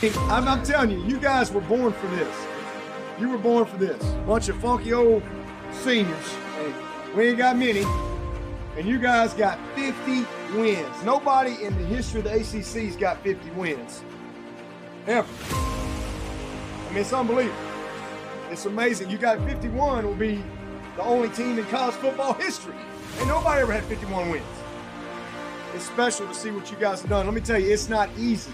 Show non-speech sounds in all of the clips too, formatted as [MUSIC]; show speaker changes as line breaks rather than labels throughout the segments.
I'm, I'm telling you, you guys were born for this. You were born for this. Bunch of funky old seniors. We ain't got many. And you guys got 50 wins. Nobody in the history of the ACC's got 50 wins. Ever. I mean, it's unbelievable. It's amazing. You got 51 will be the only team in college football history. And nobody ever had 51 wins. It's special to see what you guys have done. Let me tell you, it's not easy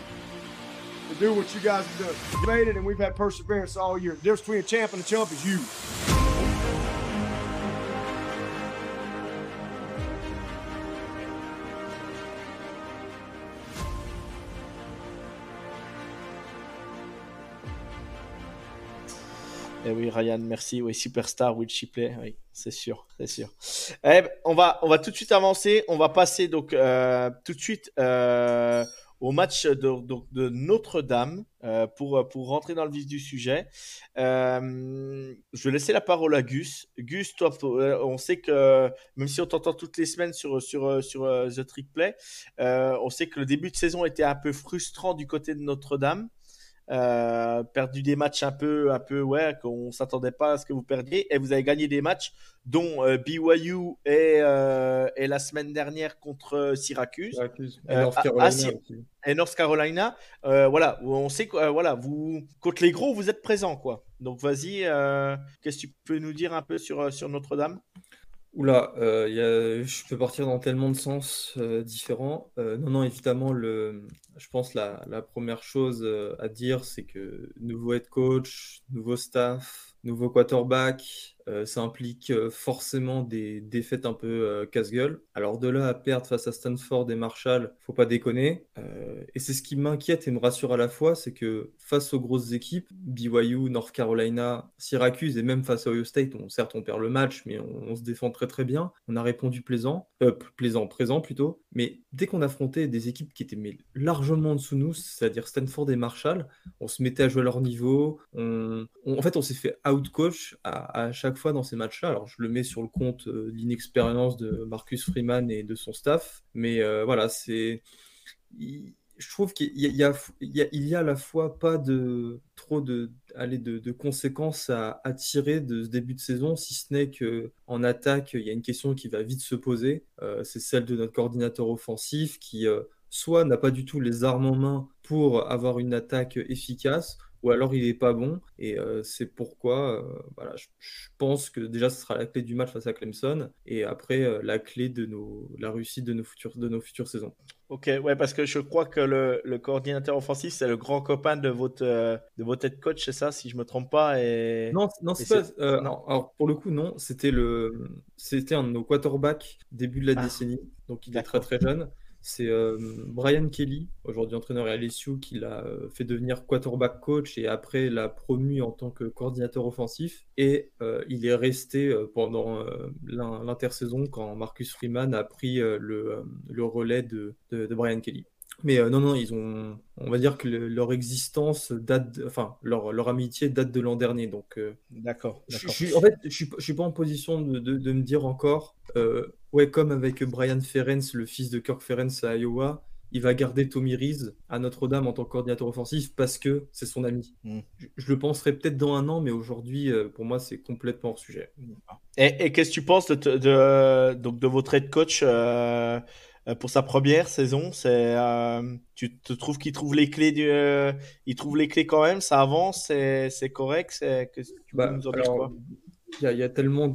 to do what you guys have done. You made it, and we've had perseverance all year. The difference between a champ and a chump is you.
Eh oui, Ryan, merci. Oui, superstar, Will Shipley, oui, c'est sûr, c'est sûr. Eh, on va, on va tout de suite avancer. On va passer donc euh, tout de suite euh, au match de, Notre-Dame euh, pour, pour rentrer dans le vif du sujet. je vais laisser la parole à Gus. Gus, on sait que même si on t'entend toutes les semaines sur The Trick Play, on sait que le début de saison était un peu frustrant du côté de Notre-Dame. Euh, perdu des matchs un peu, un peu, ouais, qu'on s'attendait pas à ce que vous perdiez, et vous avez gagné des matchs, dont euh, BYU et, euh, et, la semaine dernière contre Syracuse,
et North Carolina.
et North Carolina, voilà, on sait que, voilà, vous contre les gros, vous êtes présent, quoi. Donc vas-y, qu'est-ce que tu peux nous dire un peu sur sur Notre-Dame?
Oula, euh, je peux partir dans tellement de sens euh, différents. Euh, non, non, évidemment, le, je pense la, la première chose à dire, c'est que nouveau head coach, nouveau staff, nouveau quarterback, euh, ça implique euh, forcément des défaites un peu euh, casse-gueule. Alors de là à perdre face à Stanford et Marshall, faut pas déconner. et c'est ce qui m'inquiète et me rassure à la fois, c'est que face aux grosses équipes, BYU, North Carolina, Syracuse et même face à Ohio State, on, certes on perd le match, mais on, se défend très très bien. On a répondu plaisant, plaisant, présent plutôt. Mais dès qu'on affrontait des équipes qui étaient largement en dessous de nous, c'est-à-dire Stanford et Marshall, on se mettait à jouer à leur niveau. en fait, on s'est fait out-coach à, à chaque fois dans ces matchs-là. Alors, je le mets sur le compte euh, de l'inexpérience de Marcus Freeman et de son staff, mais euh, voilà, c'est. Je trouve qu'il y, y, y, a à la fois pas de trop de, aller de, conséquences à, tirer de ce début de saison, si ce n'est qu'en attaque, il y a une question qui va vite se poser. Euh, c'est celle de notre coordinateur offensif qui soit n'a pas du tout les armes en main pour avoir une attaque efficace, ou alors il n'est pas bon. Et euh, c'est pourquoi euh, voilà, je, pense que déjà ce sera la clé du match face à Clemson et après euh, la clé de nos, la réussite de nos, futures, de nos futures saisons.
Ok, ouais, parce que je crois que le, le coordinateur offensif, c'est le grand copain de votre, de votre head coach, c'est ça, si je me trompe pas et...
Non, non, c'est pas. alors, pour le coup, non, c'était le, c'était un de nos quarterbacks début de la ah, décennie, donc il est très très jeune. C'est euh, Brian Kelly, aujourd'hui entraîneur à LSU, qui l'a euh, fait devenir quarterback coach et après l'a promu en tant que coordinateur offensif. Et euh, il est resté pendant l'intersaison quand Marcus Freeman a pris le, relais de, Brian Kelly. Mais non, non, ils ont, on va dire que leur existence date, enfin, leur, amitié date de l'an dernier. Donc,
d'accord.
En fait, je suis, suis pas en position de, me dire encore, ouais, comme avec Brian Ferenc, le fils de Kirk Ferenc à Iowa, il va garder Tommy Reese à Notre-Dame en tant que coordinateur offensif parce que c'est son ami. Hmm. Je, le penserai peut-être dans un an, mais aujourd'hui, pour moi, c'est complètement hors sujet.
Et, qu'est-ce que tu penses de, donc de votre head coach euh, pour sa première saison? C'est, euh, tu te trouves qu'il trouve les clés du, euh, il trouve les clés quand même, ça avance, c'est, correct? C'est, que, tu
bah, nous en quoi il y, a, tellement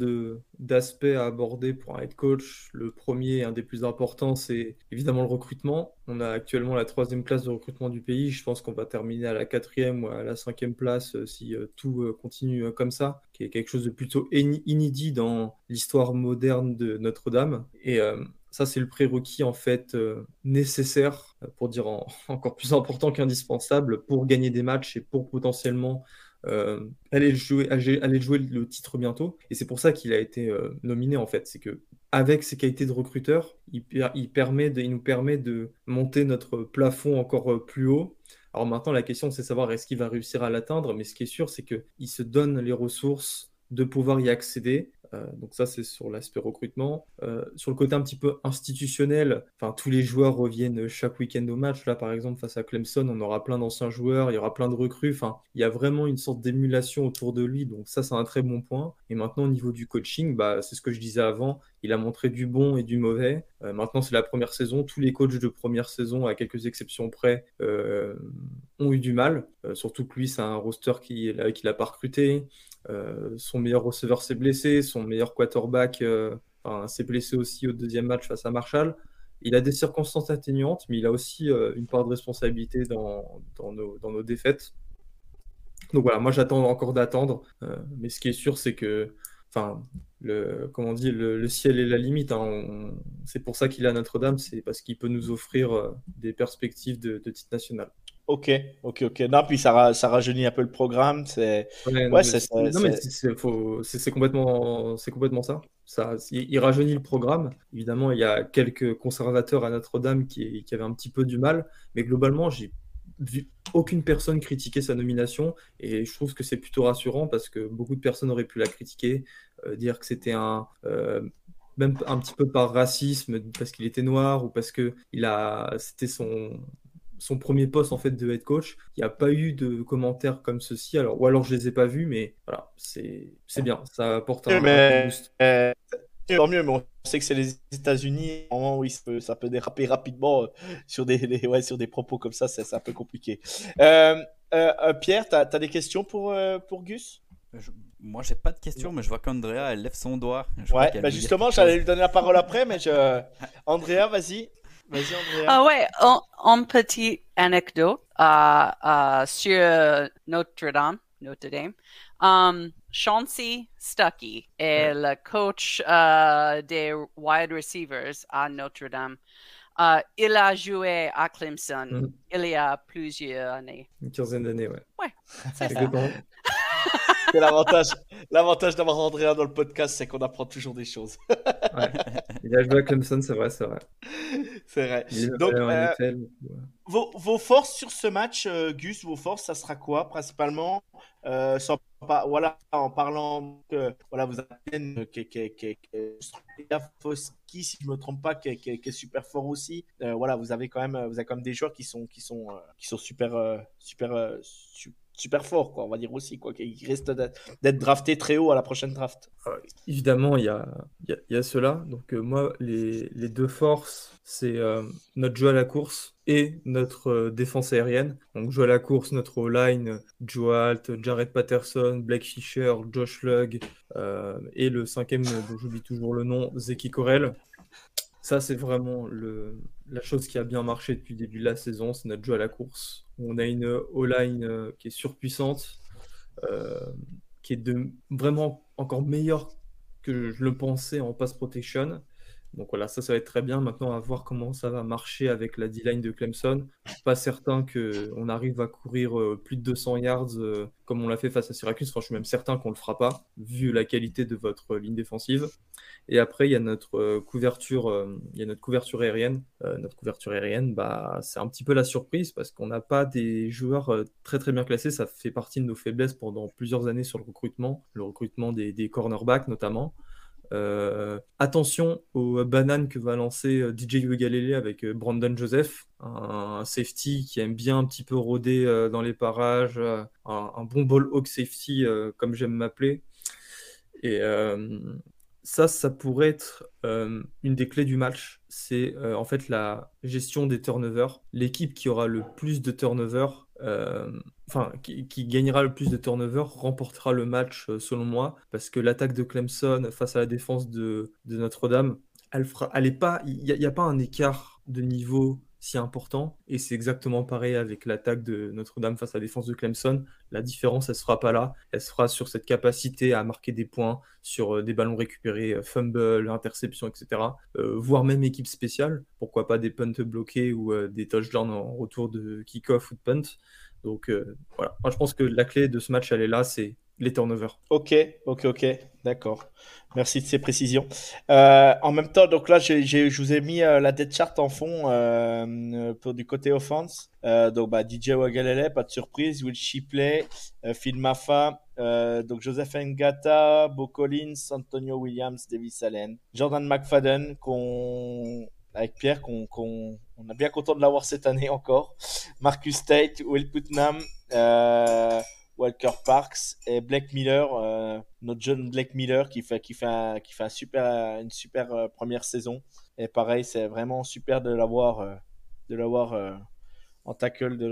d'aspects à aborder pour un head coach. Le premier, un des plus importants, c'est évidemment le recrutement. On a actuellement la troisième classe de recrutement du pays. Je pense qu'on va terminer à la quatrième ou à la cinquième place si tout continue comme ça, qui est quelque chose de plutôt inédit dans l'histoire moderne de Notre-Dame. Et ça, c'est le prérequis en fait euh, nécessaire, euh, pour dire [LAUGHS] encore plus important qu'indispensable, pour gagner des matchs et pour potentiellement euh, aller, jouer, jouer le titre bientôt. Et c'est pour ça qu'il a été nominé en fait. C'est que avec ses qualités de recruteur, il, permet de, il nous permet de monter notre plafond encore plus haut. Alors maintenant, la question, c'est savoir est-ce qu'il va réussir à l'atteindre. Mais ce qui est sûr, c'est qu'il se donne les ressources de pouvoir y accéder. Donc ça, c'est sur l'aspect recrutement. sur le côté un petit peu institutionnel, tous les joueurs reviennent chaque week-end au match. Là, par exemple, face à Clemson, on aura plein d'anciens joueurs, il y aura plein de recrues. Enfin, il y a vraiment une sorte d'émulation autour de lui. Donc ça, c'est un très bon point. Et maintenant, au niveau du coaching, bah, c'est ce que je disais avant. Il a montré du bon et du mauvais. Euh, maintenant, c'est la première saison. Tous les coachs de première saison, à quelques exceptions près, euh, ont eu du mal. Euh, surtout que lui, c'est un roster qui n'a pas recruté. Son meilleur receveur s'est blessé. Son meilleur quarterback s'est blessé aussi au deuxième match face à Marshall. Il a des circonstances atténuantes, mais il a aussi une part de responsabilité dans, nos, défaites. Donc voilà, moi j'attends encore d'attendre. mais ce qui est sûr, c'est que enfin, le, comment on dit, le, ciel est la limite. Hein. C'est pour ça qu'il est à Notre-Dame, c'est parce qu'il peut nous offrir euh, des perspectives de, titre national.
Ok, ok, ok. Non, puis ça, ça rajeunit un peu le programme. C'est ouais,
c'est complètement, c'est complètement ça. Ça, il, rajeunit le programme. Évidemment, il y a quelques conservateurs à Notre-Dame qui, qui avaient un petit peu du mal, mais globalement, j'ai vu aucune personne critiquer sa nomination et je trouve que c'est plutôt rassurant parce que beaucoup de personnes auraient pu la critiquer, euh, dire que c'était un euh, même un petit peu par racisme parce qu'il était noir ou parce que il a c'était son son premier poste en fait de head coach. Il n'y a pas eu de commentaires comme ceci. Alors ou alors je les ai pas vus, mais voilà, c'est bien. Ça apporte un,
mais, euh, tant mieux, mais on sait que c'est les États-Unis. Oui, ça peut déraper rapidement euh, sur des, ouais, sur des propos comme ça, c'est un peu compliqué. Euh, euh, Pierre, tu as, des questions pour, pour Gus?
Je, Moi, j'ai pas de questions, mais je vois qu'Andrea, elle lève son doigt.
ouais, bah justement, j'allais lui donner la parole après, mais je... [LAUGHS] Andrea, vas-y. Vas-y, Andrea.
Ah ouais, en, petite anecdote sur Notre-Dame. Notre-Dame. Um, Chauncey Stuckey est le coach uh, des wide receivers à Notre-Dame. Uh, il a joué à Clemson mm. il y a plusieurs années.
Une quinzaine d'années, ouais.
Ouais,
c'est [LAUGHS] l'avantage, l'avantage d'avoir Andrea dans le podcast, c'est qu'on apprend toujours des choses.
ouais. Il a joué à Clemson, c'est vrai, c'est vrai.
C'est vrai. Donc, euh, vos, vos, forces sur ce match, euh, Gus, vos forces, ça sera quoi principalement euh, sans pas, voilà, en parlant que voilà, vous avez qui, qui, qui, qui, si je me trompe pas, qui, est super fort aussi. Euh, voilà, vous avez quand même, vous avez quand même des joueurs qui sont, qui sont, euh, qui sont super, super, super super fort, quoi, on va dire aussi, quoi, qu'il risque d'être drafté très haut à la prochaine draft.
Ah évidemment, il y a, y a, cela. Donc, euh, moi, les, deux forces, c'est euh, notre jeu à la course et notre euh, défense aérienne. Donc, jeu à la course, notre line, Joe Alt, Jared Patterson, Blake Fisher, Josh Lugg et le cinquième, dont j'oublie toujours le nom, Zeki Corel. Ça, c'est vraiment le, la chose qui a bien marché depuis le début de la saison, c'est notre jeu à la course. On a une O-line euh, qui est surpuissante, euh, qui est vraiment encore meilleure que je le pensais en pass protection. Donc voilà, ça, ça va être très bien. Maintenant, à voir comment ça va marcher avec la D-line de Clemson. Pas certain qu'on arrive à courir euh, plus de 200 yards euh, comme on l'a fait face à Syracuse. Je suis même certain qu'on le fera pas, vu la qualité de votre ligne défensive. Et après, il y a notre euh, couverture, il y a notre couverture aérienne. notre couverture aérienne, bah, c'est un petit peu la surprise parce qu'on n'a pas des joueurs très très bien classés. Ça fait partie de nos faiblesses pendant plusieurs années sur le recrutement, le recrutement des cornerbacks notamment. Euh, attention aux bananes que va lancer euh, DJ Ugalele avec euh, Brandon Joseph, un, safety qui aime bien un petit peu rôder dans les parages, un, bon ball hawk safety comme j'aime m'appeler. Et ça, ça pourrait être une des clés du match. C'est en fait la gestion des turnovers. L'équipe qui aura le plus de turnovers enfin, qui, gagnera le plus de turnover remportera le match, euh, selon moi, parce que l'attaque de Clemson face à la défense de, Notre-Dame, elle pas, il n'y a, pas un écart de niveau si important, et c'est exactement pareil avec l'attaque de Notre-Dame face à la défense de Clemson. La différence, elle ne sera pas là, elle sera sur cette capacité à marquer des points, sur euh, des ballons récupérés, fumble, interception, etc. voire même équipe spéciale, pourquoi pas des punts bloqués ou des touchdowns en retour de kick-off ou de punt. Donc euh, voilà, Moi, je pense que la clé de ce match, elle est là, c'est les turnovers.
Ok, ok, ok, d'accord. Merci de ces précisions. Euh, en même temps, donc là, je vous ai mis euh, la dead chart en fond euh, pour du côté offense. Donc, bah, DJ Wagalele, pas de surprise. Will Shipley, Phil Maffa, donc Joseph Ngata, Bo Collins, Antonio Williams, Davis Allen, Jordan McFadden, avec Pierre, qu'on, qu'on on est bien content de l'avoir cette année encore. Marcus Tate, Will Putnam, Walker Parks et Blake Miller, euh, notre jeune Blake Miller qui fait, qui fait, qui fait un super, une super euh, première saison. Et pareil, c'est vraiment super de l'avoir, euh, de l'avoir euh, en tackle de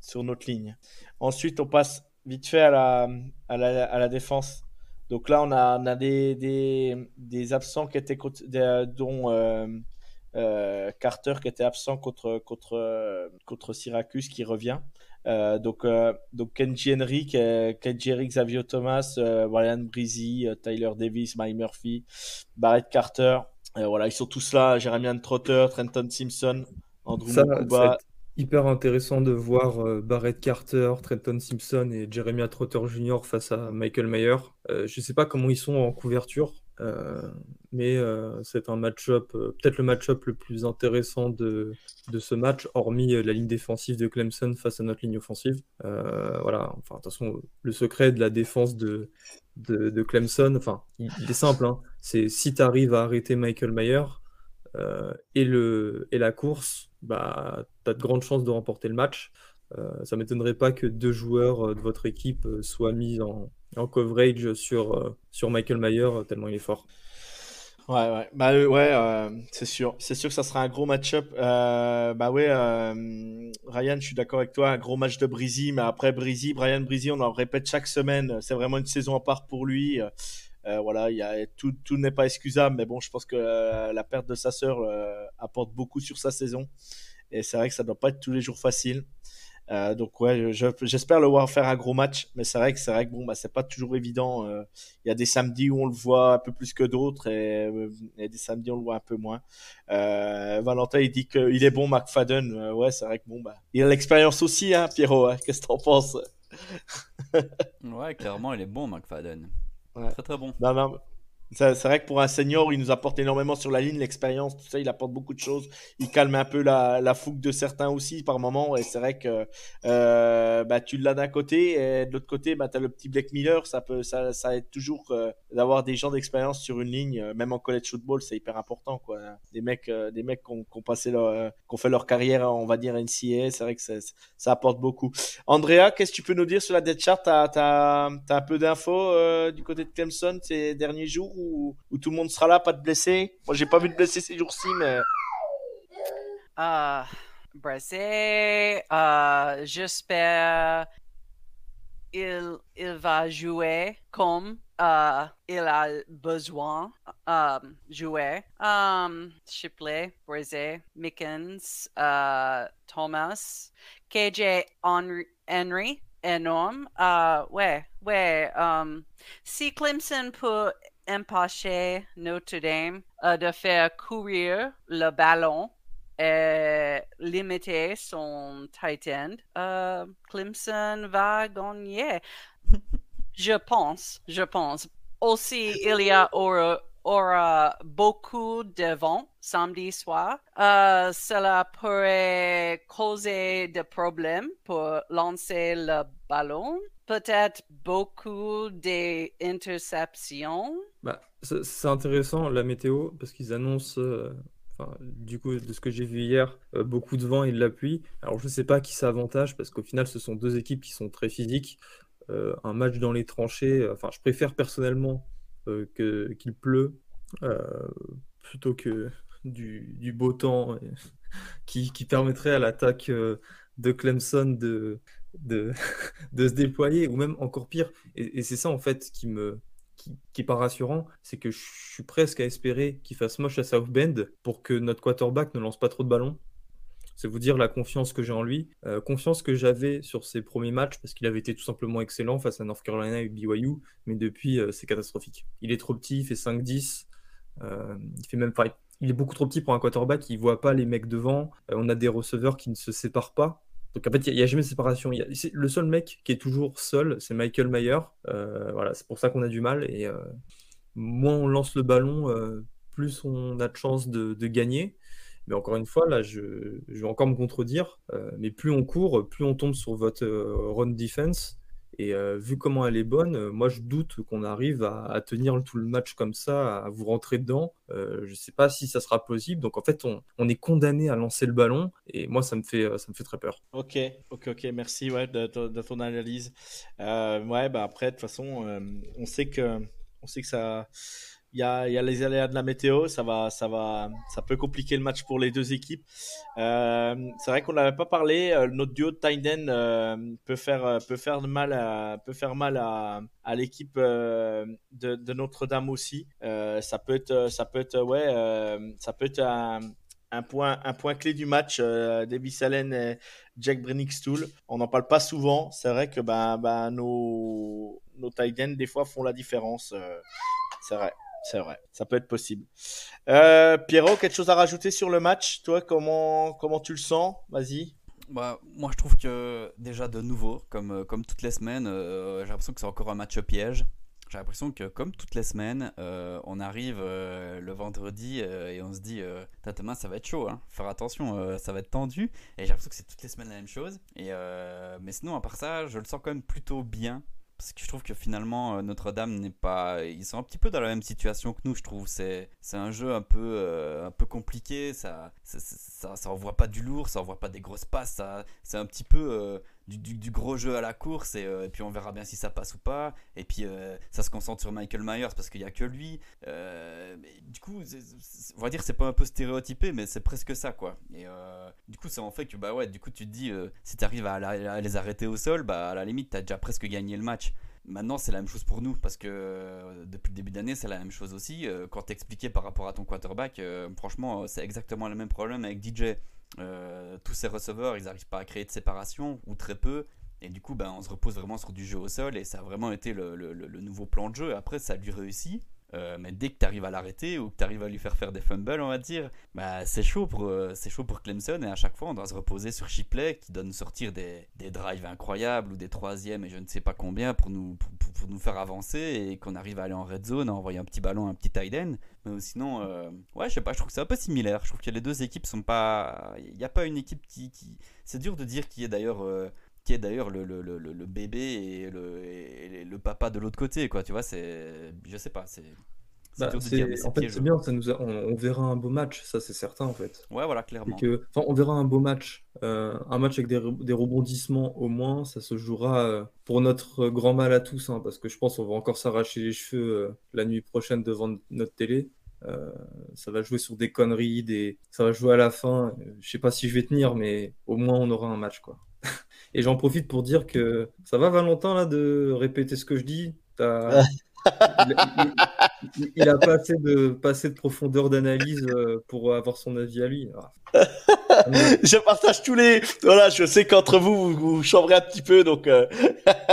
sur notre ligne. Ensuite, on passe vite fait à la, à la, à la défense. Donc là, on a, on a des, des, des absents qui étaient, dont Carter qui était absent contre, contre, contre Syracuse qui revient. Euh, donc, euh, donc Kenji Henry, Ke- Kenji Henry, Xavier Thomas, Brian Breezy, euh, Tyler Davis, Mike Murphy, Barrett Carter. Voilà, ils sont tous là. Jeremiah Trotter, Trenton Simpson, Andrew
Ça, hyper intéressant de voir Barrett Carter, Trenton Simpson et Jeremiah Trotter Jr. face à Michael Mayer. Je ne sais pas comment ils sont en couverture, mais euh, c'est un match-up, euh, peut-être le match-up le plus intéressant de, ce match, hormis euh, la ligne défensive de Clemson face à notre ligne offensive. Euh, voilà, enfin, de le secret de la défense de, Clemson, enfin, il, est simple, hein, c'est si tu arrives à arrêter Michael Mayer, euh, et, le, et la course, bah, tu as de grandes chances de remporter le match. Euh, ça m'étonnerait pas que deux joueurs euh, de votre équipe euh, soient mis en, en coverage sur, sur Michael Mayer, tellement il est fort.
Ouais, ouais, bah ouais, c'est sûr, c'est sûr que ça sera un gros match-up. Bah ouais, Ryan, je suis d'accord avec toi, un gros match de Breezy, mais après Breezy, Brian Breezy, on en répète chaque semaine, c'est vraiment une saison à part pour lui. Voilà, il y a, tout, tout n'est pas excusable, mais bon, je pense que la perte de sa sœur apporte beaucoup sur sa saison, et c'est vrai que ça doit pas être tous les jours facile. Euh, donc ouais, je- j'espère le voir faire un gros match, mais c'est vrai que c'est vrai que bon bah c'est pas toujours évident. euh, Il y a des samedis où on le voit un peu plus que d'autres et, euh, et des samedis où on le voit un peu moins. Euh, Valentin il dit qu'il est bon McFadden, ouais c'est vrai que bon bah il a l'expérience aussi hein Pierrot, hein. qu'est-ce que t'en penses?
Ouais, clairement, il est bon, McFadden.
Ouais.
Très très bon.
Non non, c'est vrai que pour un senior il nous apporte énormément sur la ligne, l'expérience, tout ça, il apporte beaucoup de choses. Il calme un peu la, fougue de certains aussi par moment et c'est vrai que euh, bah, tu l'as d'un côté et de l'autre côté bah, tu as le petit Black Miller, ça peut ça, ça aide toujours euh, d'avoir des gens d'expérience sur une ligne, euh, même en college football, c'est hyper important quoi. Des mecs des mecs qui ont, passé leur qui ont fait leur carrière on va dire NCAA, c'est vrai que ça, apporte beaucoup. Andrea, qu'est-ce que tu peux nous dire sur la dead chart? T'as as, un peu d'infos du côté de Clemson ces derniers jours où, tout le monde sera là, pas de blessés Moi j'ai pas vu de blessés ces jours-ci mais
Uh, Brazil, uh, j'espère il, il va jouer comme uh, il a besoin um, jouer. Um, Shipley, Mickens, Thomas, KJ Henry, énorme. Ouais, ouais. Um, si Clemson peut empêcher Notre Dame uh, de faire courir le ballon et limiter son tight end, euh, Clemson va gagner. [LAUGHS] je pense, je pense. Aussi, il y a aura, aura beaucoup de vent samedi soir. Euh, cela pourrait causer des problèmes pour lancer le ballon. Peut-être beaucoup d'interceptions.
Bah, c'est intéressant la météo parce qu'ils annoncent, euh, du coup, de ce que j'ai vu hier, euh, beaucoup de vent et de la pluie. Alors, je ne sais pas qui ça avantage parce qu'au final, ce sont deux équipes qui sont très physiques. Euh, un match dans les tranchées, enfin, je préfère personnellement qu'il pleut plutôt que du, beau temps [LAUGHS] qui, permettrait à l'attaque de Clemson de, [LAUGHS] de, se déployer ou même encore pire. Et, c'est ça en fait qui me, qui, qui est pas rassurant, c'est que je suis presque à espérer qu'il fasse moche à South Bend pour que notre quarterback ne lance pas trop de ballons. C'est vous dire la confiance que j'ai en lui. Euh, confiance que j'avais sur ses premiers matchs parce qu'il avait été tout simplement excellent face à North Carolina et BYU, mais depuis, euh, c'est catastrophique. Il est trop petit, il fait 5-10. euh, il fait même il est beaucoup trop petit pour un quarterback, il voit pas les mecs devant. On a des receveurs qui ne se séparent pas. Donc en fait, il n'y a, jamais de séparation. Le seul mec qui est toujours seul, c'est Michael Mayer. Euh, voilà, c'est pour ça qu'on a du mal. Et euh, moins on lance le ballon, euh, plus on a de chances de, de, gagner. Mais encore une fois, là, je, je vais encore me contredire. mais plus on court, plus on tombe sur votre run defense. Et euh, vu comment elle est bonne, euh, moi je doute qu'on arrive à, tenir tout le match comme ça, à vous rentrer dedans. Euh, je ne sais pas si ça sera possible. Donc en fait, on, est condamné à lancer le ballon. Et moi, ça me fait, ça me fait très peur.
Ok, ok, ok. Merci ouais, de, ton analyse. ouais, bah après, de toute façon, on sait que, on sait que ça il y a, les aléas de la météo, ça va, ça va, ça peut compliquer le match pour les deux équipes. Euh, c'est vrai qu'on n'avait pas parlé. Euh, notre duo de Tyden euh, peut faire, euh, peut faire mal, à, peut faire mal à, l'équipe de, Notre-Dame aussi. ça peut être, ça peut être, ouais, ça peut être un, point, un point clé du match. Davis Allen et Jack Brennickstool. On n'en parle pas souvent. C'est vrai que ben, ben, nos, nos Tyden des fois font la différence. c'est vrai. C'est vrai, ça peut être possible. Euh, Pierrot, quelque chose à rajouter sur le match? Toi, comment, comment tu le sens? Vas-y.
Bah, moi, je trouve que déjà de nouveau, comme, euh, comme toutes les semaines, euh, j'ai l'impression que c'est encore un match piège. J'ai l'impression que comme toutes les semaines, on arrive le vendredi et on se dit demain ça va être chaud, hein. faire attention, ça va être tendu. Et j'ai l'impression que c'est toutes les semaines la même chose. Et, mais sinon, à part ça, je le sens quand même plutôt bien parce que je trouve que finalement euh, Notre-Dame n'est pas ils sont un petit peu dans la même situation que nous je trouve. C'est un jeu un peu euh, un peu compliqué ça ça, ça envoie pas du lourd ça envoie pas des grosses passes c'est un petit peu euh, du, gros jeu à la course euh, et, puis on verra bien si ça passe ou pas. Et puis euh, ça se concentre sur Michael Myers parce qu'il n'y a que lui. Euh, du coup, on va dire c'est pas un peu stéréotypé, mais c'est presque ça quoi. Et du coup, ça en fait que bah ouais, du coup tu te dis si tu arrives à, les arrêter au sol, bah à la limite tu as déjà presque gagné le match. Maintenant, c'est la même chose pour nous parce que depuis le début d'année, c'est la même chose aussi. quand t'expliquais par rapport à ton quarterback, franchement, c'est exactement le même problème avec DJ. Euh, tous ces receveurs, ils n'arrivent pas à créer de séparation, ou très peu. Et du coup, ben, on se repose vraiment sur du jeu au sol, et ça a vraiment été le, le nouveau plan de jeu. Après, ça lui réussit. Euh, mais dès que tu arrives à l'arrêter ou que tu arrives à lui faire faire des fumbles, on va dire, bah, c'est chaud, pour, euh, chaud pour Clemson. Et à chaque fois, on doit se reposer sur Shipley qui donne sortir des, des drives incroyables ou des troisièmes et je ne sais pas combien pour nous, pour, pour, nous faire avancer et qu'on arrive à aller en red zone en envoyant un petit ballon, un petit tight end. Mais sinon, euh, ouais, je sais pas, je trouve que c'est un peu similaire. Je trouve que les deux équipes sont pas. Il n'y a pas une équipe qui. qui... C'est dur de dire qui est d'ailleurs qui est d'ailleurs le, le, le, le, bébé et le, le papa de l'autre côté, quoi. Tu vois, c'est. Je sais pas, c'est.
Bah, en fait, c'est bien, ça nous on, verra un beau match, ça c'est certain en fait.
Ouais, voilà, clairement.
Que, on verra un beau match, euh, un match avec des, des, rebondissements au moins, ça se jouera euh, pour notre grand mal à tous, hein, parce que je pense qu'on va encore s'arracher les cheveux euh, la nuit prochaine devant notre télé. ça va jouer sur des conneries, des... ça va jouer à la fin. Je sais pas si je vais tenir, mais au moins on aura un match quoi. [LAUGHS] Et j'en profite pour dire que ça va Valentin là de répéter ce que je dis? [LAUGHS] Il, a pas assez de, pas de profondeur d'analyse euh, pour avoir son avis à lui.
Ah. [LAUGHS] je partage tous les. Voilà, je sais qu'entre vous, vous, vous chambrez un petit peu, donc. Euh...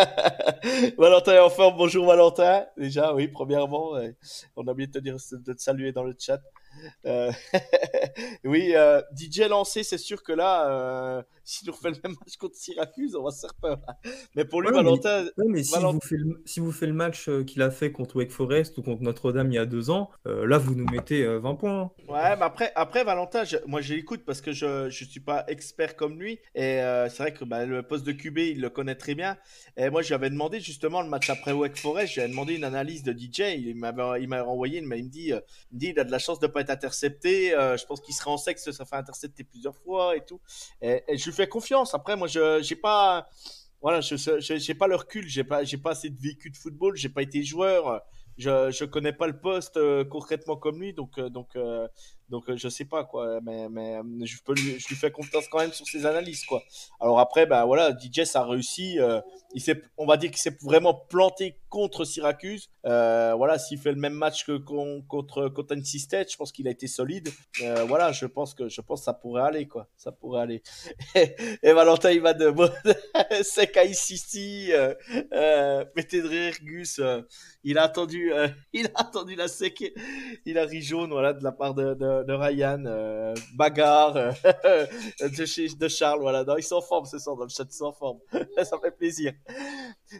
[LAUGHS] Valentin est en forme. Bonjour Valentin. Déjà, oui, premièrement, on a oublié de te dire de te saluer dans le chat. Euh, [LAUGHS] oui, euh, DJ lancé, c'est sûr que là, euh, si nous refait le même match contre Syracuse, on va se faire peur. Mais pour lui, Valentin.
Mais, si, Vous fait le, si, vous le, match qu'il a fait contre Wake Forest ou contre Notre-Dame il y a deux ans, là, vous nous mettez 20 points.
Ouais, mais après, après Valentin, moi, je l'écoute parce que je ne suis pas expert comme lui. Et c'est vrai que bah, le poste de QB, il le connaît très bien. Et moi, j'avais demandé justement le match après Wake Forest, j'avais demandé une analyse de DJ. Il m'a renvoyé, il m'a dit, il me dit, il a de la chance de pas être intercepté. Euh, je pense qu'il serait en sexe, ça fait intercepter plusieurs fois et tout. Et, je lui fais confiance. Après, moi, je j'ai pas, voilà, je j'ai pas le recul, j'ai pas j'ai pas assez de vécu de football, j'ai pas été joueur. Je je connais pas le poste euh, concrètement comme lui, donc euh, donc donc je sais pas quoi, mais mais je peux lui, je lui fais confiance quand même sur ses analyses quoi. Alors après, ben voilà, DJ ça a réussi il s'est, on va dire qu'il s'est vraiment planté contre Syracuse. Euh, voilà, s'il fait le même match que contre contre NC State, je pense qu'il a été solide. Euh, voilà, je pense que je pense ça pourrait aller quoi, ça pourrait aller. [LAUGHS] Et, Valentin il va de [LAUGHS] sec à ici, euh, euh, mettez de. Euh, il a attendu, euh, [LAUGHS] il a attendu la sec, il a ri jaune voilà de la part de de, de Ryan, euh, bagarre euh, [LAUGHS] de, de Charles, voilà. Non, ils sont en forme ce soir dans le chat, ils sont en forme. [LAUGHS] Ça fait plaisir.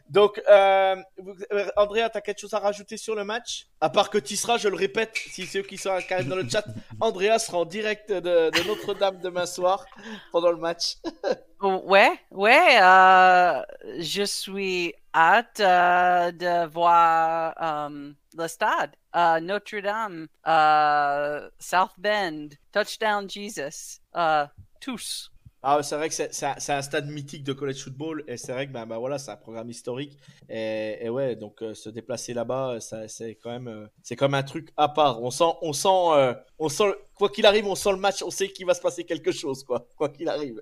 Donc, euh, vous- euh, Andrea, t'as quelque chose à rajouter sur le match? À part que tu seras, je le répète, si ceux qui sont quand même dans le chat, [LAUGHS] Andrea sera en direct de, de Notre-Dame demain soir pendant le match. [LAUGHS]
Ouais, ouais, euh, je suis hâte euh, de voir euh, le stade. Euh, Notre-Dame, euh, South Bend, Touchdown Jesus, euh, tous.
Ah, c'est vrai que c'est un, stade mythique de college football et c'est vrai que ben, ben voilà, c'est un programme historique et, et ouais, donc euh, se déplacer là-bas, c'est quand même euh, c'est comme un truc à part. On sent on sent euh, on sent quoi qu'il arrive, on sent le match, on sait qu'il va se passer quelque chose quoi, [LAUGHS] quoi qu'il arrive.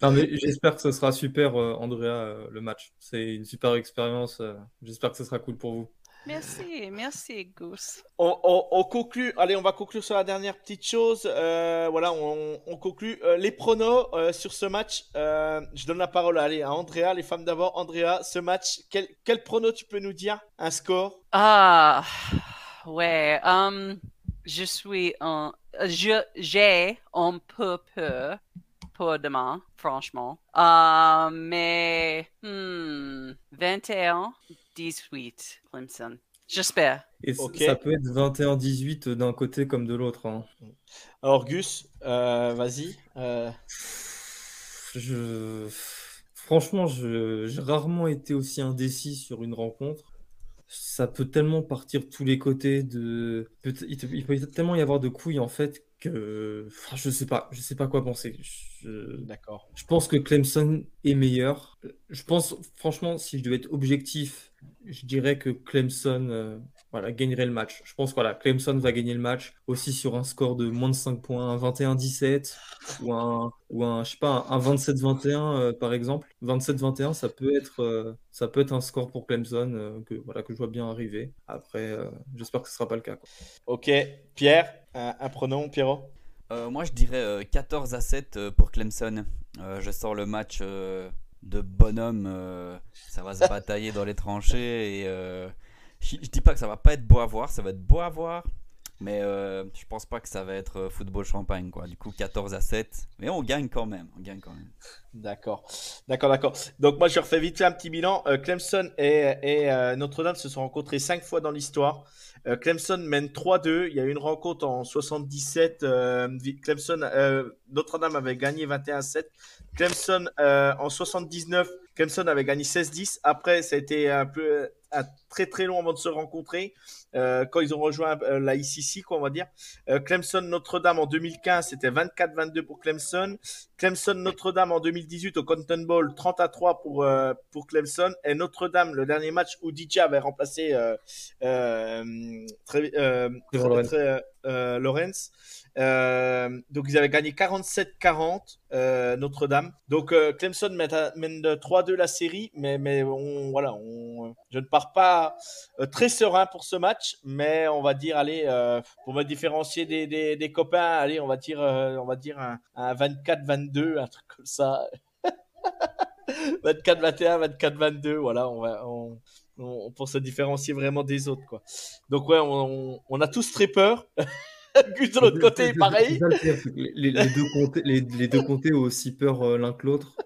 J'espère que ce sera super, Andrea, le match. C'est une super expérience. J'espère que ce sera cool pour vous.
Merci, merci, Goose.
On, on- on conclut, allez, on va conclure sur la dernière petite chose. Euh, voilà, on, on conclut Euh, les pronos euh, sur ce match. Je donne la parole allez, à Andrea, les femmes d'abord. Andrea, ce match, quel, quel prono tu peux nous dire? Un score?
Ah, ouais, euh, je suis un, je, j'ai un peu peur pour demain, franchement. Mais, hmm, 21, 18, Clemson. J'espère.
Et ça peut être 21-18 d'un côté comme de l'autre. hein.
Alors, Gus, euh, vas-y. Euh,
Je... Franchement, je... j'ai rarement été aussi indécis sur une rencontre. Ça peut tellement partir de tous les côtés de... peut- Il peut tellement y avoir de couilles en fait que... Enfin, je sais pas, je sais pas quoi penser. Je...
D'accord.
Je pense que Clemson est meilleur. Je pense, franchement, si je devais être objectif, je dirais que Clemson euh, voilà, gagnerait le match. Je pense que voilà, Clemson va gagner le match aussi sur un score de moins de 5 points, un 21-17 ou un, ou un, je sais pas, un 27-21 euh, par exemple. 27-21, ça peut être, euh, ça peut être un score pour Clemson que, voilà, que je vois bien arriver. Après, j'espère que ce sera pas le cas. quoi.
Ok, Pierre, un, un pronom, Pierrot?
Euh, moi, je dirais euh, 14 à 7 euh, pour Clemson. Euh, je sors le match euh, de bonhomme. euh, ça va se batailler dans les tranchées. Et euh, je, je dis pas que ça va pas être beau à voir. Ça va être beau à voir. Mais euh, je pense pas que ça va être euh, football champagne. Quoi. Du coup, 14 à 7. Mais on gagne quand même. On gagne quand même.
D'accord, d'accord, d'accord. Donc moi je refais vite fait un petit bilan. Euh, Clemson et, euh, Notre-Dame se sont rencontrés cinq fois dans l'histoire. Clemson mène 3-2. Il y a eu une rencontre en 77. euh, vi- Clemson, Notre-Dame avait gagné 21-7. Clemson en 79, Clemson avait gagné 16-10. Après, ça a été un peu très très long avant de se rencontrer. Euh, quand ils ont rejoint euh, la ICC, quoi, on va dire. Euh, Clemson Notre-Dame en 2015, c'était 24-22 pour Clemson. Clemson Notre-Dame en 2018 au Cotton Bowl 30 à 3 pour pour Clemson et Notre-Dame le dernier match où DJ avait remplacé très, très- Lawrence. Euh, donc ils avaient gagné 47-40 euh, Notre-Dame. Donc euh, Clemson mène, à- mène de 3-2 la série, mais mais on voilà, on, je ne pas euh, très serein pour ce match, mais on va dire allez euh, pour me différencier des, des, des copains, allez on va dire euh, on va dire un, un 24-22, un truc comme ça. [LAUGHS] 24-21, 24-22, voilà, on va on, on- pour se différencier vraiment des autres quoi. Donc ouais, on, on a tous très peur. [LAUGHS] Gus de l'autre côté, pareil.
Les, les deux comtés, les, les deux comtés ont aussi peur l'un que l'autre.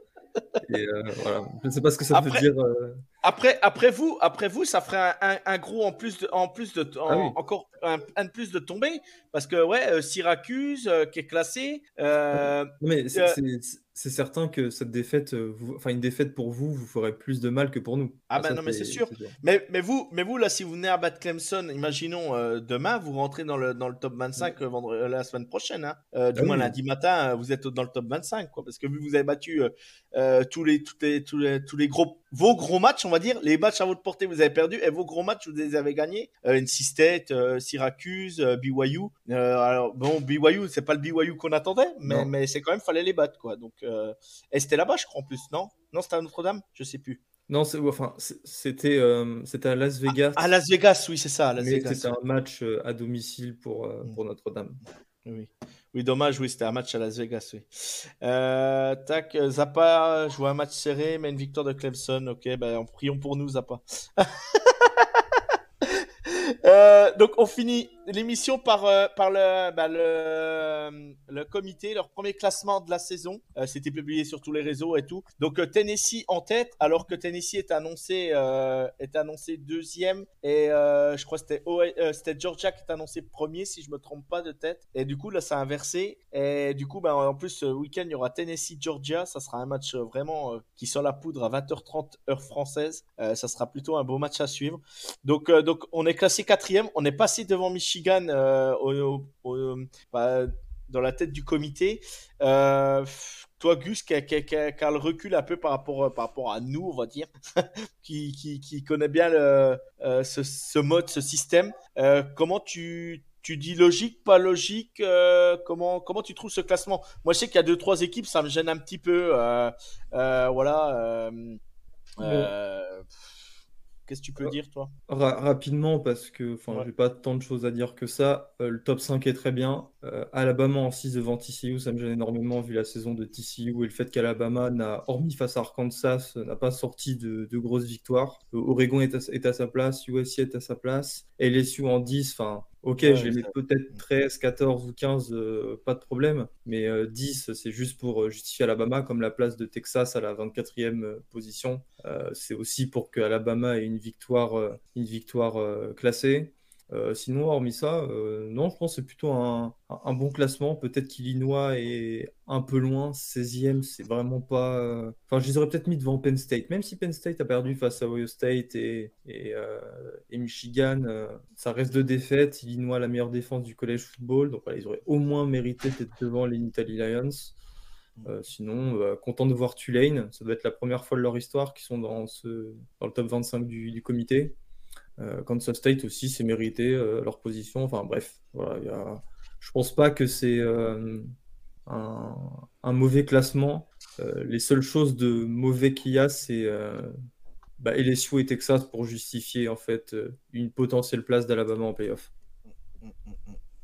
Et euh, voilà, je ne sais pas ce que ça
Après-
veut dire. euh,
Après, après vous, après vous, ça ferait un, un- un gros en plus de, en plus de, en-
Ah oui.
encore un, un de plus de tomber, parce que ouais, euh, Syracuse euh, qui est classé. euh,
mais c'est
Euh,
c'est- certain que cette défaite, euh, vous- enfin une défaite pour vous, vous ferait plus de mal que pour nous.
Ah bah
ça,
non, mais c'est sûr. mais, mais vous, mais vous là, si vous venez à battre Clemson, imaginons euh, demain, vous rentrez dans le dans le top 25 euh, vendre- euh, la semaine prochaine, hein. Euh, du
Ah
moins
oui.
lundi matin, vous êtes dans le top 25, quoi, parce que vu que vous avez battu tous les tous les tous les tous les gros vos gros matchs, on va dire, les matchs à votre portée, vous avez perdu, et vos gros matchs, vous les avez gagnés. Euh, NC State, euh, Syracuse, euh, BYU. Alors bon, BYU, c'est pas le BYU qu'on attendait, mais
Non.
mais c'est quand même fallait les battre, quoi. Donc euh, et c'était là-bas, je crois en plus, non? Non, c'était à Notre-Dame, je sais plus.
Non, c'est- enfin, c'était euh, c'était à Las Vegas,
À Las Vegas, oui, c'est ça, à Las
mais
Vegas.
c'était un match euh, à domicile pour, euh,
Mm.
pour Notre-Dame.
Oui. Oui, dommage, oui, c'était un match à Las Vegas, oui. Euh, tac, Zappa joue un match serré, mais une victoire de Clemson. Ok, ben, en prions pour nous, Zappa. [LAUGHS] Euh, donc on finit l'émission par, euh, bah, le, comité, leur premier classement de la saison. Euh, C'était publié sur tous les réseaux et tout. Donc euh, Tennessee en tête, alors que Tennessee est annoncé, est annoncé deuxième. Et je crois que c'était Georgia qui est annoncé premier, si je me trompe pas de tête. Et du coup, là, ça a inversé. Et du coup, bah, en plus, ce week-end, il y aura Tennessee-Georgia. Ça sera un match vraiment qui sort la poudre à 20h30 heure française. Ça sera plutôt un beau match à suivre. Donc, donc on est classé quatrième. On est passé devant Michigan euh, au, au- au- bah, dans la tête du comité. Euh, toi, Gus, qui a, qui a- qui a- qui a le recul un peu par rapport, euh, par rapport à nous, on va dire, [LAUGHS] qui, connaît bien le, ce, ce mode, ce système. Comment tu, tu dis logique, pas logique euh, comment, comment tu trouves ce classement? Moi, je sais qu'il y a deux, trois équipes, ça me gêne un petit peu. euh, euh, voilà. Qu'est-ce que tu peux dire, toi?
Ra- rapidement, parce que enfin,
Ouais.
j'ai pas tant de choses à dire que ça. Euh, le top 5 est très bien. Euh, Alabama en 6 devant TCU, ça me gêne énormément vu la saison de TCU et le fait qu'Alabama n'a, hormis face à Arkansas, n'a pas sorti de, de grosses victoires. Euh, Oregon est à, est à sa place, USC est à sa place. LSU en 10, enfin, ok,
Ouais,
je les mets peut-être 13, 14 ou 15, euh, pas de problème. Mais euh, 10, c'est juste pour euh, justifier Alabama, comme la place de Texas à la 24e euh, position. Euh, c'est aussi pour que Alabama ait une victoire, une victoire classée. Euh, sinon, hormis ça, euh, non, je pense que c'est plutôt un, bon classement. Peut-être qu'Illinois est un peu loin, 16e, c'est vraiment pas. euh, Enfin, je les aurais peut-être mis devant Penn State, même si Penn State a perdu face à Ohio State et, Michigan, ça reste deux défaites. Illinois, la meilleure défense du college football, donc ils auraient au moins mérité d'être devant les Nittany Lions. Sinon, content de voir Tulane. Ça doit être la première fois de leur histoire qu'ils sont dans, le top 25 du, du comité. Euh, Kansas State aussi, c'est mérité euh, leur position. Enfin bref, voilà, il y a... je pense pas que c'est euh, un, mauvais classement. Les seules choses de mauvais qu'il y a, c'est bah, LSU et Texas pour justifier en fait une potentielle place d'Alabama en playoff.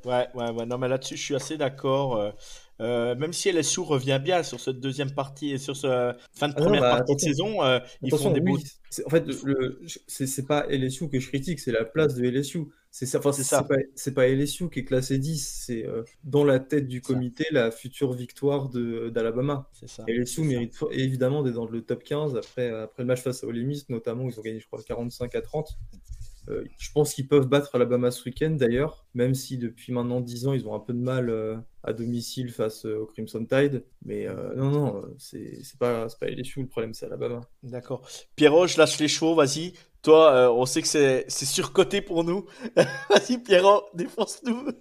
Ouais, ouais, ouais. Non, mais là-dessus, je suis assez d'accord. Euh, même si LSU revient bien sur cette deuxième partie et sur ce fin de
Ah non,
première
bah,
partie de saison, euh, ils font des
oui,
beaux.
en fait, le, c'est pas LSU que je critique, c'est la place de LSU. C'est enfin,
c'est ça.
pas, c'est pas LSU qui est classé 10, c'est euh, dans la tête du comité la future victoire
ça.
LSU
ça.
mérite évidemment d'être dans le top 15 après, après le match face à Ole Miss, notamment, ils ont gagné, je crois, 45 à 30. Euh, je pense qu'ils peuvent battre Alabama ce week-end d'ailleurs, même si depuis maintenant 10 ans, ils ont un peu de mal euh, à domicile face euh, au Crimson Tide. Mais euh, non, non, euh, c'est c'est pas, c'est pas LSU, le problème, c'est Alabama.
D'accord. Pierrot, je lâche les chevaux, vas-y. Toi, euh, on sait que c'est c'est surcoté pour nous. [LAUGHS] Vas-y, Pierrot, défonce-nous. [LAUGHS]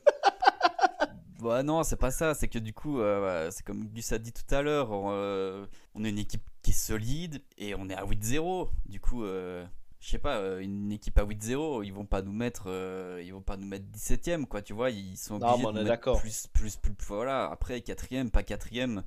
Bah non, c'est pas ça. C'est que du coup, euh, c'est comme Gus a dit tout à l'heure, on, euh, on est une équipe qui est solide et on est à 8-0. Du coup, euh, je sais pas, euh, une équipe à 8-0, ils vont pas nous mettre, euh, ils vont pas nous mettre 17ème, quoi. Tu vois, ils sont obligés de nous mettre plus, plus, plus, plus- Voilà. Après, 4ème, pas 4ème.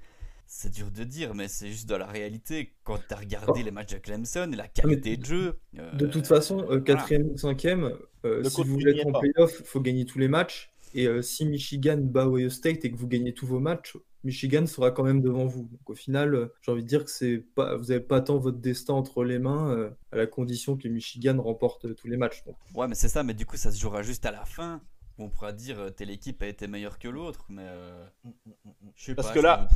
C'est dur de dire, mais c'est juste dans la réalité. Quand tu as regardé les matchs de Clemson, la qualité de jeu. euh,
De toute façon, euh, quatrième ou cinquième, euh, si vous voulez être en playoff, il faut gagner tous les matchs. Et euh, si Michigan bat Ohio State et que vous gagnez tous vos matchs, Michigan sera quand même devant vous. Donc au final, euh, j'ai envie de dire que c'est pas, vous n'avez pas tant votre destin entre les mains, euh, à la condition que Michigan remporte euh, tous les matchs. Donc,
Ouais, mais c'est ça, mais du coup, ça se jouera juste à la fin. où On pourra dire telle équipe a été meilleure que l'autre, mais euh, je sais
Parce
pas,
que là,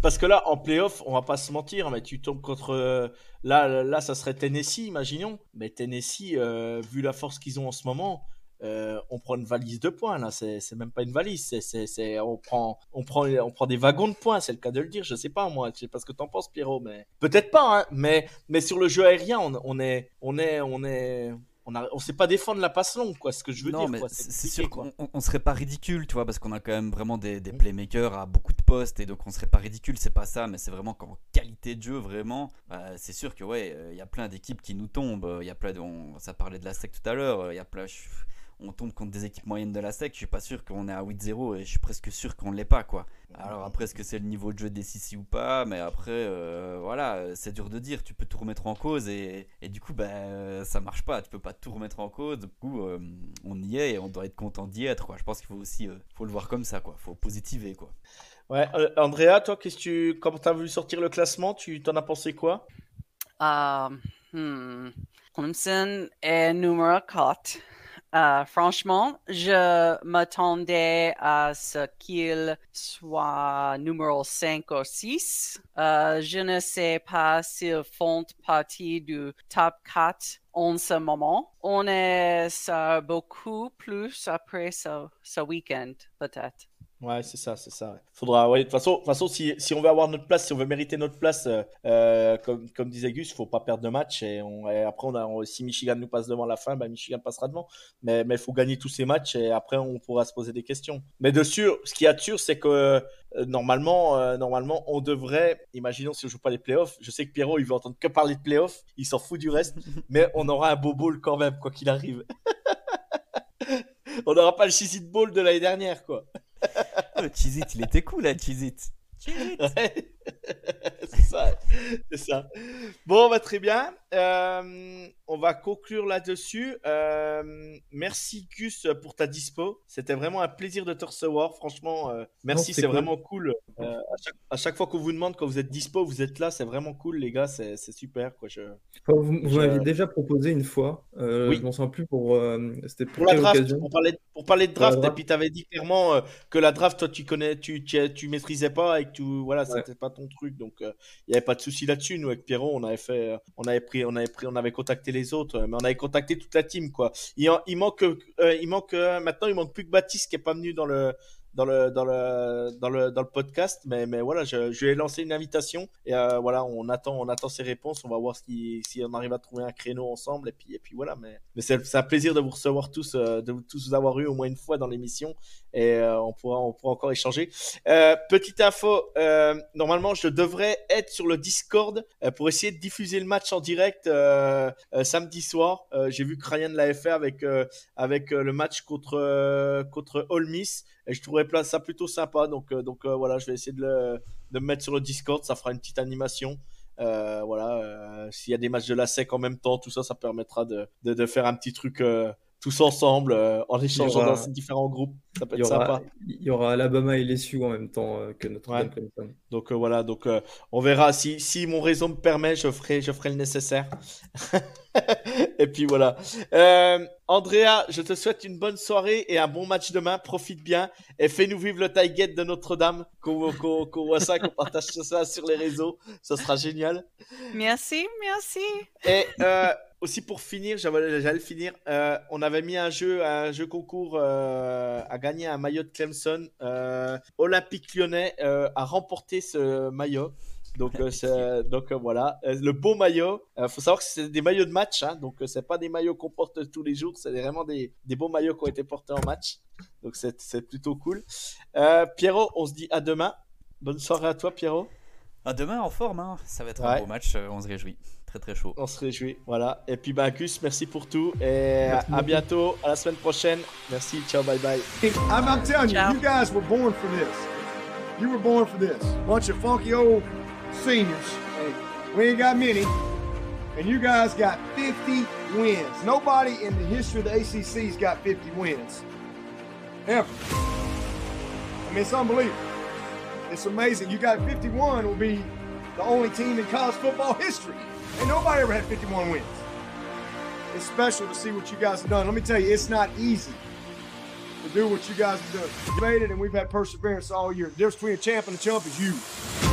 Parce que là, en playoff, on va pas se mentir, mais tu tombes contre. euh, Là, là, ça serait Tennessee, imaginons. Mais Tennessee, euh, vu la force qu'ils ont en ce moment, euh, on prend une valise de points. Là, c'est c'est même pas une valise. C'est, on prend, on prend, on prend des wagons de points. C'est le cas de le dire. Je sais pas moi. Je sais pas ce que t'en penses, Pierrot, mais peut-être pas. Hein, mais, mais sur le jeu aérien, on, on est, on est, on est. On, a, on sait pas défendre la passe longue, quoi. Ce que je veux
non,
dire.
c'est sûr qu'on on- on serait pas ridicule, tu vois, parce qu'on a quand même vraiment des, des playmakers à beaucoup de postes, et donc on serait pas ridicule, c'est pas ça, mais c'est vraiment qu'en qualité de jeu, vraiment, bah, c'est sûr que ouais, il y a plein d'équipes qui nous tombent, il y a plein de, on- ça parlait de la SEC tout à l'heure, il y a plein, je- on tombe contre des équipes moyennes de la SEC, je suis pas sûr qu'on est à 8-0, et je suis presque sûr qu'on l'est pas, quoi. Alors après, est-ce que c'est le niveau de jeu des Sissi ou pas? Mais après, euh, voilà, c'est dur de dire. Tu peux tout remettre en cause et, et du coup, ben, ça marche pas. Tu peux pas tout remettre en cause. Du coup, euh, on y est et on doit être content d'y être. Quoi. Je pense qu'il faut aussi, euh, faut le voir comme ça. Quoi. Faut positiver. Quoi.
Ouais, euh, Andrea, toi, qu'est-ce que tu, quand t'as vu sortir le classement, tu t'en as pensé quoi?
Um, hmm. Clemson est numéro 4. Euh, franchement, je m'attendais à ce qu'il soit numéro 5 ou 6. Euh, je ne sais pas s'ils font partie du top 4 en ce moment. On est ça beaucoup plus après ce, ce week-end, peut-être.
Ouais, c'est ça, c'est ça. Faudra, ouais, de toute façon, de toute façon si, si, on veut avoir notre place, si on veut mériter notre place, euh, euh comme, comme disait Gus, il faut pas perdre de match. Et, on, et après, on a, si Michigan nous passe devant la fin, bah, Michigan passera devant. Mais il faut gagner tous ces matchs et après, on pourra se poser des questions. Mais de sûr, ce qui est sûr, c'est que euh, normalement, euh, normalement, on devrait, imaginons si on joue pas les playoffs, je sais que Pierrot, il veut entendre que parler de playoffs, il s'en fout du reste, [LAUGHS] mais on aura un beau bowl quand même, quoi qu'il arrive. [LAUGHS] on n'aura pas le cheesy ball de l'année dernière, quoi.
Le cheez il était cool, là, cheez [LAUGHS]
c'est ça, c'est ça. Bon, bah, très bien. Euh, on va conclure là-dessus. Euh, merci Gus pour ta dispo. C'était vraiment un plaisir de te recevoir. Franchement, euh, merci, c'est vraiment cool. À chaque, fois qu'on vous demande quand vous êtes dispo, vous êtes là. C'est vraiment cool, les gars. C'est super. Quoi. Je,
vous, m'aviez déjà proposé une fois. oui. Je m'en sens plus pour.
C'était pour, la draft. Pour parler, pour parler de draft. Et puis tu avais dit clairement que la draft, toi, tu connais, tu, tu, tu maîtrisais pas et que tu, voilà, c'était pas ton truc. Donc il n'y avait pas de souci là-dessus. Nous avec Pierrot, on avait fait, on avait pris, on avait pris, on avait contacté les autres, mais on avait contacté toute la team quoi. Il, manque, euh, il manque maintenant, il manque plus que Baptiste qui est pas venu dans le dans le, dans le, dans le, dans le podcast. Mais, mais voilà, je, je lui ai une invitation et euh, voilà, on attend, on attend ses réponses. On va voir si, on arrive à trouver un créneau ensemble. Et puis, et puis voilà, mais, mais c'est un plaisir de vous recevoir tous, euh, de tous vous avoir eu au moins une fois dans l'émission et euh, on, pourra, on pourra encore échanger. petite info, normalement, je devrais être sur le Discord pour essayer de diffuser le match en direct samedi soir. J'ai vu que Ryan l'avait fait avec, avec le match contre, contre All Miss. Et je trouverais ça plutôt sympa. Donc, euh, donc euh, voilà, je vais essayer de, le, de me mettre sur le Discord. Ça fera une petite animation. Euh, voilà, s'il y a des matchs de la SEC en même temps, tout ça, ça permettra de, de faire un petit truc tous ensemble en échangeant dans ces différents groupes. Ça peut être sympa.
Il y aura Alabama et LSU en même temps que notre ouais.
Donc voilà, donc on verra si, si mon réseau me permet, je ferai, je ferai le nécessaire. [LAUGHS] et puis voilà. Euh, Andrea, je te souhaite une bonne soirée et un bon match demain. Profite bien et fais-nous vivre le tailgate de Notre-Dame. Qu'on voit ça, qu'on partage ça sur les réseaux. Ça sera génial.
Merci, merci.
Et euh, aussi pour finir, j'allais finir. Euh, on avait mis un jeu, un jeu concours euh, à gagner un maillot de Clemson. Euh, Olympique Lyonnais a remporté ce maillot. Donc, voilà, le beau maillot. Il faut savoir que c'est des maillots de match, hein, donc c'est pas des maillots qu'on porte tous les jours, c'est vraiment des, des, beaux maillots qui ont été portés en match. Donc c'est plutôt cool. Pierrot, on se dit à demain. Bonne soirée à toi, Pierrot.
À demain en forme, hein. ça va être un beau match, on se réjouit. Très très chaud.
On se réjouit, voilà. Et puis bah Gus, merci pour tout et à bientôt, à la semaine prochaine. Merci, ciao, bye bye.
I'm, telling you, you guys were born for this. You were born for this. Bunch of funky old seniors. we ain't got many. And you guys got 50 wins. Nobody in the history of the ACC's got 50 wins. Ever. I mean, it's unbelievable. It's amazing. You got 51 will be the only team in college football history. And nobody ever had 51 wins. It's special to see what you guys have done. Let me tell you, it's not easy to do what you guys have done. You made it, and we've had perseverance all year. The difference between a champ and a chump is you.